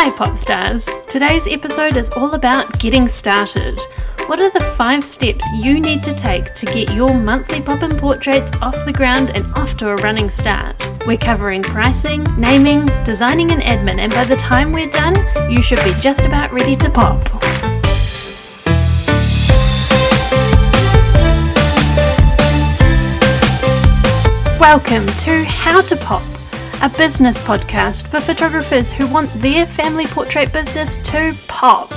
Hi, pop stars. Today's episode is all about getting started. What are the five steps you need to take to get your monthly pop in portraits off the ground and off to a running start? We're covering pricing, naming, designing, and admin, and by the time we're done, you should be just about ready to pop. Welcome to How to Pop, a business podcast for photographers who want their family portrait business to pop.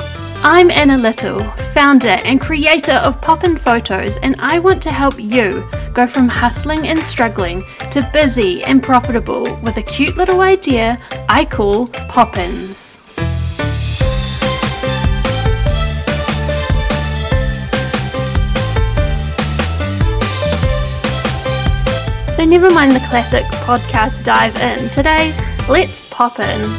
I'm Anna Little, founder and creator of Poppin' Photos, and I want to help you go from hustling and struggling to busy and profitable with a cute little idea I call Poppins. Never mind the classic podcast dive in. Today, let's pop in.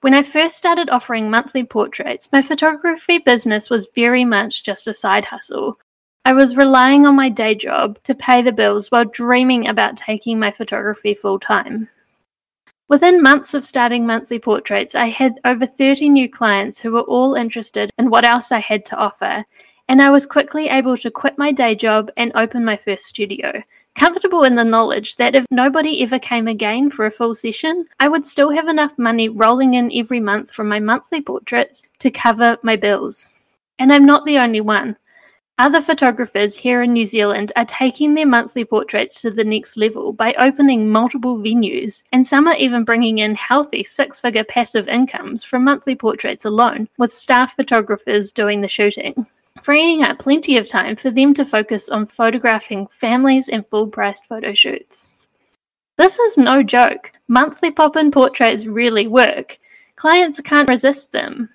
When I first started offering monthly portraits, my photography business was very much just a side hustle. I was relying on my day job to pay the bills while dreaming about taking my photography full time. Within months of starting monthly portraits, I had over 30 new clients who were all interested in what else I had to offer, and I was quickly able to quit my day job and open my first studio. Comfortable in the knowledge that if nobody ever came again for a full session, I would still have enough money rolling in every month from my monthly portraits to cover my bills. And I'm not the only one. Other photographers here in New Zealand are taking their monthly portraits to the next level by opening multiple venues, and some are even bringing in healthy six figure passive incomes from monthly portraits alone, with staff photographers doing the shooting freeing up plenty of time for them to focus on photographing families and full priced photo shoots. This is no joke. Monthly pop in portraits really work. Clients can't resist them.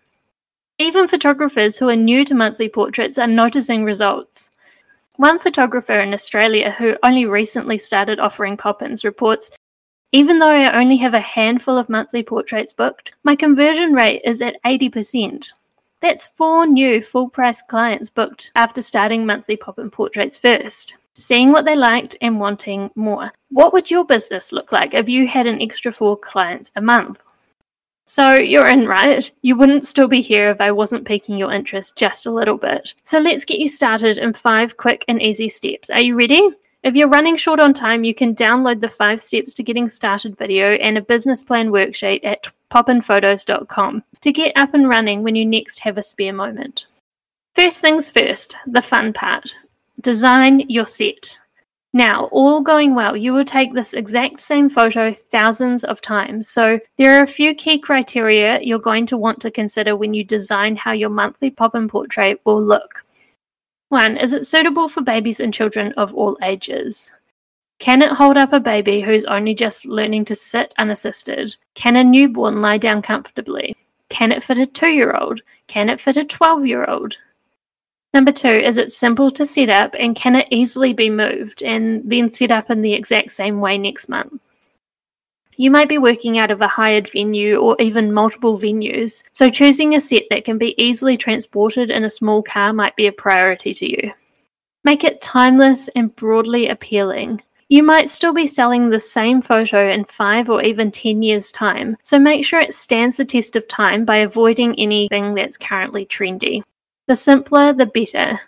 Even photographers who are new to monthly portraits are noticing results. One photographer in Australia who only recently started offering pop ins reports even though I only have a handful of monthly portraits booked, my conversion rate is at 80%. That's four new full price clients booked after starting monthly pop in portraits first. Seeing what they liked and wanting more. What would your business look like if you had an extra four clients a month? So you're in, right? You wouldn't still be here if I wasn't piquing your interest just a little bit. So let's get you started in five quick and easy steps. Are you ready? If you're running short on time, you can download the five steps to getting started video and a business plan worksheet at popinphotos.com to get up and running when you next have a spare moment. First things first, the fun part design your set. Now, all going well, you will take this exact same photo thousands of times. So, there are a few key criteria you're going to want to consider when you design how your monthly pop in portrait will look. One, is it suitable for babies and children of all ages? Can it hold up a baby who's only just learning to sit unassisted? Can a newborn lie down comfortably? Can it fit a two year old? Can it fit a 12 year old? Number two, is it simple to set up and can it easily be moved and then set up in the exact same way next month? You might be working out of a hired venue or even multiple venues, so choosing a set that can be easily transported in a small car might be a priority to you. Make it timeless and broadly appealing. You might still be selling the same photo in 5 or even 10 years' time, so make sure it stands the test of time by avoiding anything that's currently trendy. The simpler, the better.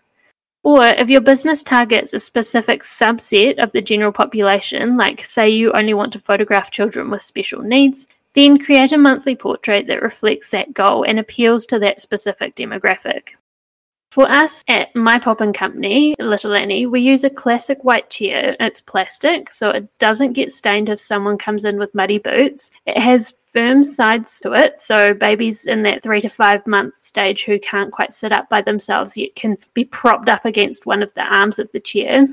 Or if your business targets a specific subset of the general population, like say you only want to photograph children with special needs, then create a monthly portrait that reflects that goal and appeals to that specific demographic. For us at my poppin company, Little Annie, we use a classic white chair. It's plastic, so it doesn't get stained if someone comes in with muddy boots. It has firm sides to it, so babies in that three to five month stage who can't quite sit up by themselves yet can be propped up against one of the arms of the chair.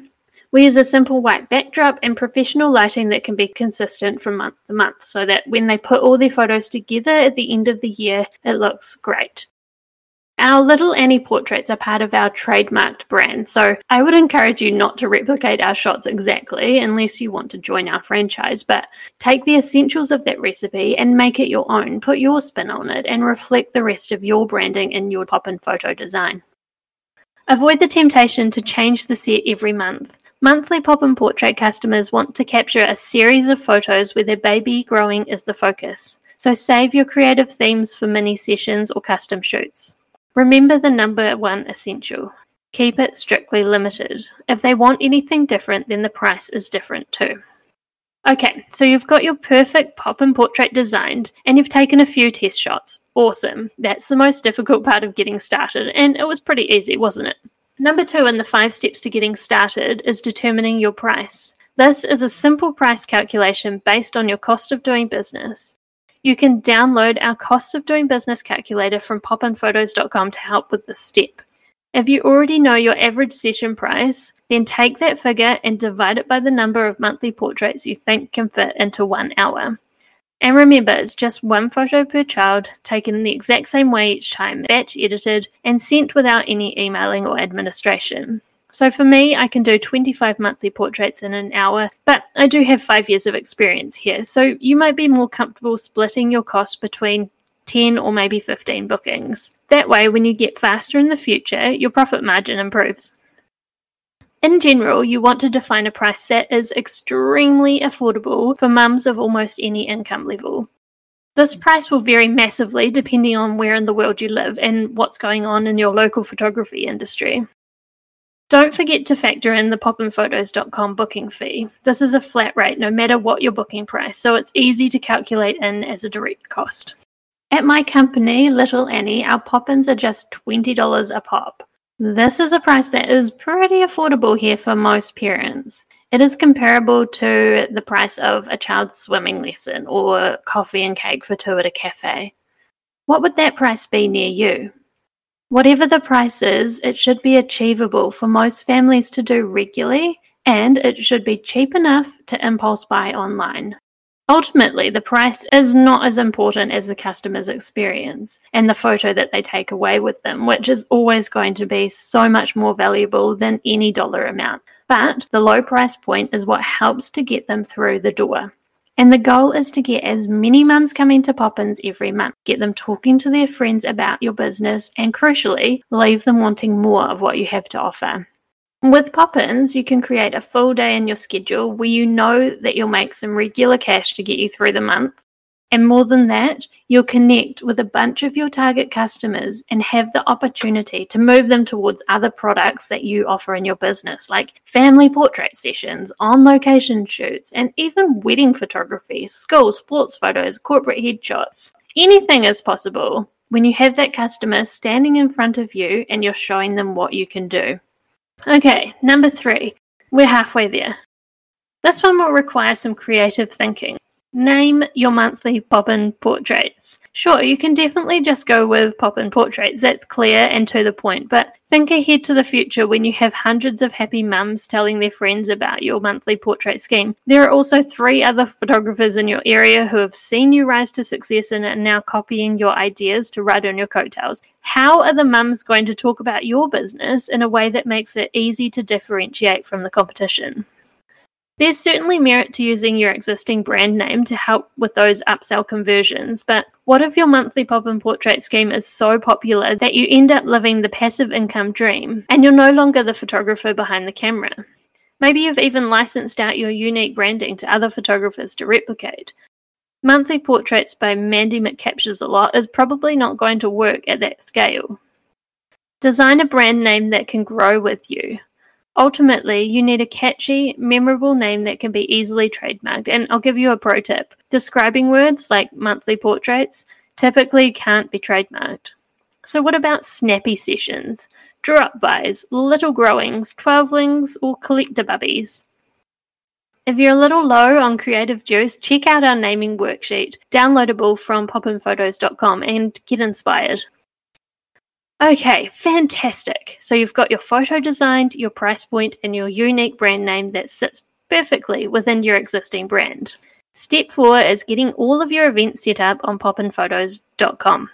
We use a simple white backdrop and professional lighting that can be consistent from month to month so that when they put all their photos together at the end of the year, it looks great. Our little Annie portraits are part of our trademarked brand, so I would encourage you not to replicate our shots exactly unless you want to join our franchise, but take the essentials of that recipe and make it your own. Put your spin on it and reflect the rest of your branding in your pop in photo design. Avoid the temptation to change the set every month. Monthly pop in portrait customers want to capture a series of photos where their baby growing is the focus. So save your creative themes for mini sessions or custom shoots. Remember the number one essential. Keep it strictly limited. If they want anything different, then the price is different too. Okay, so you've got your perfect pop in portrait designed, and you've taken a few test shots. Awesome. That's the most difficult part of getting started, and it was pretty easy, wasn't it? Number two in the five steps to getting started is determining your price. This is a simple price calculation based on your cost of doing business. You can download our cost of doing business calculator from popinphotos.com to help with this step. If you already know your average session price, then take that figure and divide it by the number of monthly portraits you think can fit into one hour. And remember, it's just one photo per child, taken the exact same way each time, batch edited, and sent without any emailing or administration. So for me, I can do 25 monthly portraits in an hour, but I do have five years of experience here, so you might be more comfortable splitting your cost between 10 or maybe 15 bookings. That way, when you get faster in the future, your profit margin improves. In general, you want to define a price that is extremely affordable for mums of almost any income level. This price will vary massively depending on where in the world you live and what's going on in your local photography industry. Don't forget to factor in the popinphotos.com booking fee. This is a flat rate no matter what your booking price, so it's easy to calculate in as a direct cost. At my company, Little Annie, our pop-ins are just $20 a pop. This is a price that is pretty affordable here for most parents. It is comparable to the price of a child's swimming lesson or coffee and cake for two at a cafe. What would that price be near you? Whatever the price is, it should be achievable for most families to do regularly and it should be cheap enough to impulse buy online. Ultimately, the price is not as important as the customer's experience and the photo that they take away with them, which is always going to be so much more valuable than any dollar amount. But the low price point is what helps to get them through the door. And the goal is to get as many mums coming to Poppins every month, get them talking to their friends about your business, and crucially, leave them wanting more of what you have to offer. With Poppins, you can create a full day in your schedule where you know that you'll make some regular cash to get you through the month. And more than that, you'll connect with a bunch of your target customers and have the opportunity to move them towards other products that you offer in your business, like family portrait sessions, on location shoots, and even wedding photography, school, sports photos, corporate headshots. Anything is possible when you have that customer standing in front of you and you're showing them what you can do. Okay, number three. We're halfway there. This one will require some creative thinking. Name your monthly Poppin portraits. Sure, you can definitely just go with Poppin portraits, that's clear and to the point, but think ahead to the future when you have hundreds of happy mums telling their friends about your monthly portrait scheme. There are also three other photographers in your area who have seen you rise to success and are now copying your ideas to ride on your coattails. How are the mums going to talk about your business in a way that makes it easy to differentiate from the competition? There's certainly merit to using your existing brand name to help with those upsell conversions, but what if your monthly pop in portrait scheme is so popular that you end up living the passive income dream and you're no longer the photographer behind the camera? Maybe you've even licensed out your unique branding to other photographers to replicate. Monthly Portraits by Mandy McCaptures a Lot is probably not going to work at that scale. Design a brand name that can grow with you. Ultimately, you need a catchy, memorable name that can be easily trademarked. And I'll give you a pro tip describing words like monthly portraits typically can't be trademarked. So, what about snappy sessions, drop bys, little growings, twelvelings, or collector bubbies? If you're a little low on creative juice, check out our naming worksheet, downloadable from popinphotos.com, and get inspired. Okay, fantastic. So you've got your photo designed, your price point, and your unique brand name that sits perfectly within your existing brand. Step four is getting all of your events set up on popinphotos.com.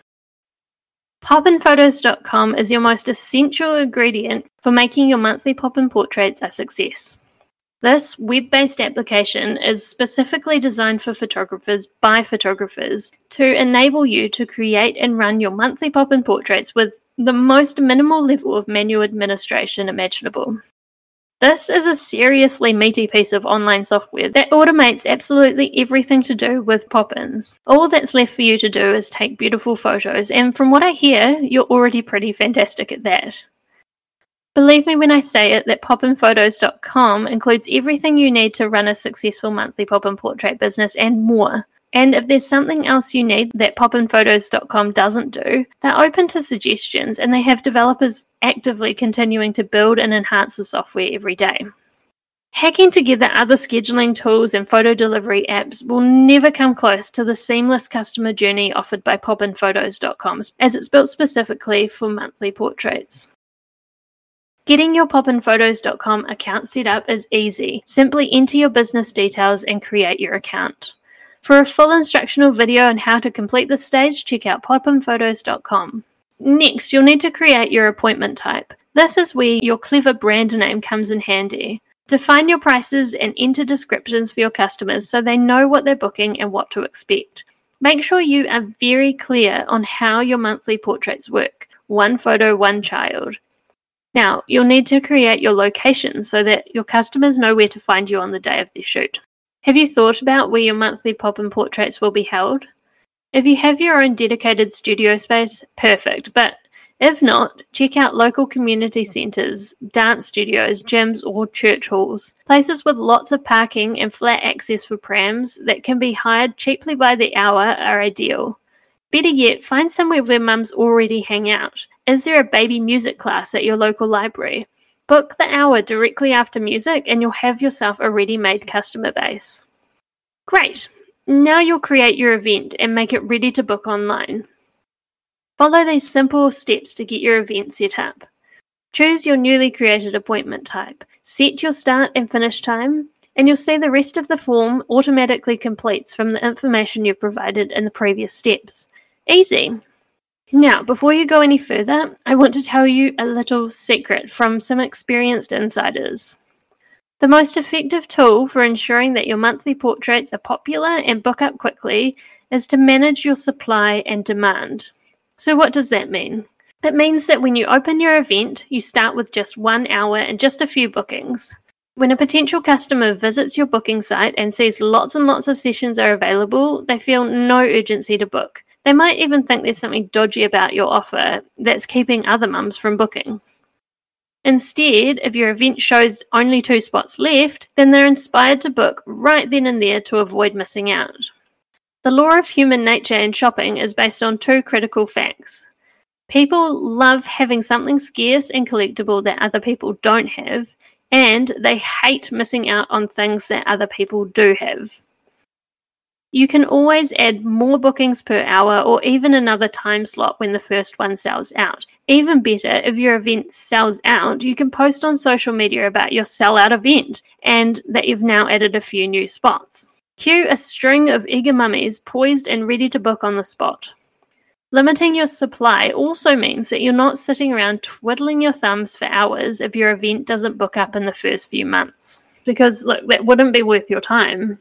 Popinphotos.com is your most essential ingredient for making your monthly pop in portraits a success. This web based application is specifically designed for photographers by photographers to enable you to create and run your monthly pop in portraits with the most minimal level of manual administration imaginable. This is a seriously meaty piece of online software that automates absolutely everything to do with pop ins. All that's left for you to do is take beautiful photos, and from what I hear, you're already pretty fantastic at that. Believe me when I say it that popinphotos.com includes everything you need to run a successful monthly pop in portrait business and more. And if there's something else you need that popinphotos.com doesn't do, they're open to suggestions and they have developers actively continuing to build and enhance the software every day. Hacking together other scheduling tools and photo delivery apps will never come close to the seamless customer journey offered by popinphotos.com as it's built specifically for monthly portraits. Getting your popinphotos.com account set up is easy. Simply enter your business details and create your account. For a full instructional video on how to complete this stage, check out popinphotos.com. Next, you'll need to create your appointment type. This is where your clever brand name comes in handy. Define your prices and enter descriptions for your customers so they know what they're booking and what to expect. Make sure you are very clear on how your monthly portraits work one photo, one child. Now, you'll need to create your location so that your customers know where to find you on the day of their shoot. Have you thought about where your monthly pop in portraits will be held? If you have your own dedicated studio space, perfect, but if not, check out local community centres, dance studios, gyms, or church halls. Places with lots of parking and flat access for prams that can be hired cheaply by the hour are ideal. Better yet, find somewhere where mums already hang out. Is there a baby music class at your local library? Book the hour directly after music and you'll have yourself a ready made customer base. Great! Now you'll create your event and make it ready to book online. Follow these simple steps to get your event set up. Choose your newly created appointment type, set your start and finish time, and you'll see the rest of the form automatically completes from the information you've provided in the previous steps. Easy. Now, before you go any further, I want to tell you a little secret from some experienced insiders. The most effective tool for ensuring that your monthly portraits are popular and book up quickly is to manage your supply and demand. So, what does that mean? It means that when you open your event, you start with just one hour and just a few bookings. When a potential customer visits your booking site and sees lots and lots of sessions are available, they feel no urgency to book. They might even think there's something dodgy about your offer that's keeping other mums from booking. Instead, if your event shows only two spots left, then they're inspired to book right then and there to avoid missing out. The law of human nature in shopping is based on two critical facts. People love having something scarce and collectible that other people don't have, and they hate missing out on things that other people do have. You can always add more bookings per hour or even another time slot when the first one sells out. Even better, if your event sells out, you can post on social media about your sellout event and that you've now added a few new spots. Cue a string of eager mummies poised and ready to book on the spot. Limiting your supply also means that you're not sitting around twiddling your thumbs for hours if your event doesn't book up in the first few months. Because, look, that wouldn't be worth your time.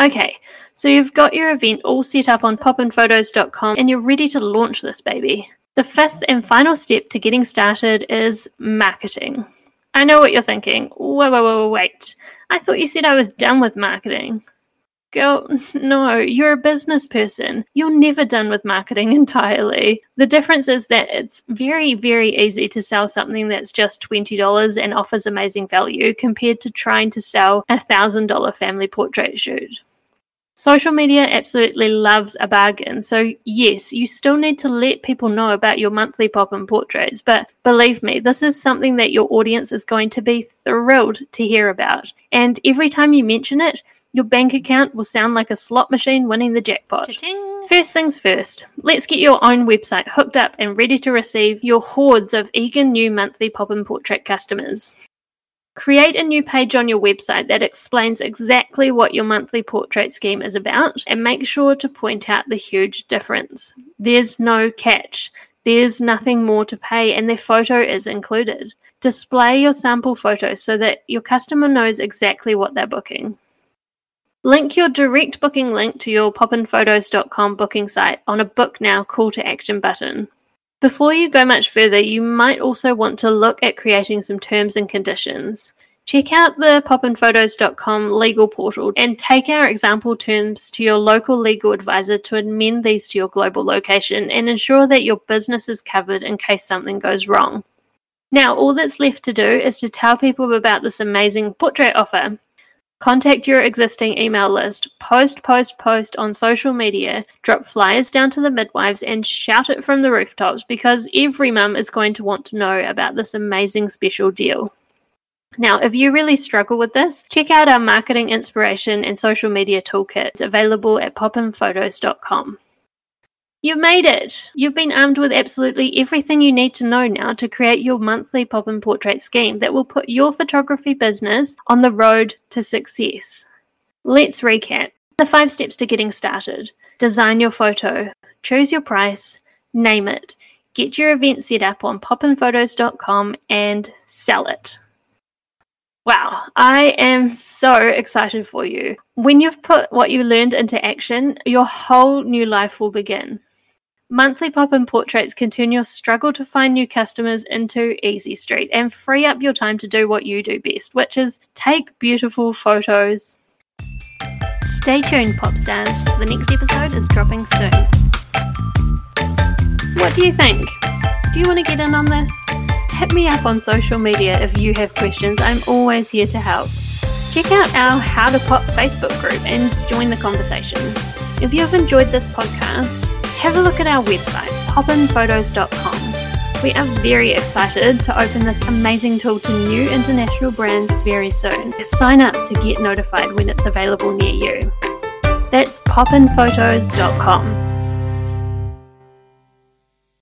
Okay, so you've got your event all set up on popinphotos.com and you're ready to launch this baby. The fifth and final step to getting started is marketing. I know what you're thinking. Whoa, whoa, whoa, wait. I thought you said I was done with marketing. Girl, no, you're a business person. You're never done with marketing entirely. The difference is that it's very, very easy to sell something that's just $20 and offers amazing value compared to trying to sell a $1,000 family portrait shoot. Social media absolutely loves a bargain. So, yes, you still need to let people know about your monthly pop in portraits, but believe me, this is something that your audience is going to be thrilled to hear about. And every time you mention it, your bank account will sound like a slot machine winning the jackpot. Cha-ching. First things first, let's get your own website hooked up and ready to receive your hordes of eager new monthly pop in portrait customers. Create a new page on your website that explains exactly what your monthly portrait scheme is about and make sure to point out the huge difference. There's no catch. There's nothing more to pay and their photo is included. Display your sample photos so that your customer knows exactly what they're booking. Link your direct booking link to your popinphotos.com booking site on a book now call to action button. Before you go much further, you might also want to look at creating some terms and conditions. Check out the popinphotos.com legal portal and take our example terms to your local legal advisor to amend these to your global location and ensure that your business is covered in case something goes wrong. Now, all that's left to do is to tell people about this amazing portrait offer. Contact your existing email list, post, post, post on social media, drop flyers down to the midwives, and shout it from the rooftops because every mum is going to want to know about this amazing special deal. Now, if you really struggle with this, check out our marketing inspiration and social media toolkit. It's available at popinphotos.com. You made it! You've been armed with absolutely everything you need to know now to create your monthly pop in portrait scheme that will put your photography business on the road to success. Let's recap the five steps to getting started. Design your photo, choose your price, name it, get your event set up on popinphotos.com, and sell it. Wow, I am so excited for you. When you've put what you learned into action, your whole new life will begin. Monthly Poppin Portraits can turn your struggle to find new customers into easy street and free up your time to do what you do best, which is take beautiful photos. Stay tuned, pop stars. The next episode is dropping soon. What do you think? Do you want to get in on this? Hit me up on social media if you have questions. I'm always here to help. Check out our How to Pop Facebook group and join the conversation. If you have enjoyed this podcast, have a look at our website, popinphotos.com. We are very excited to open this amazing tool to new international brands very soon. Sign up to get notified when it's available near you. That's popinphotos.com.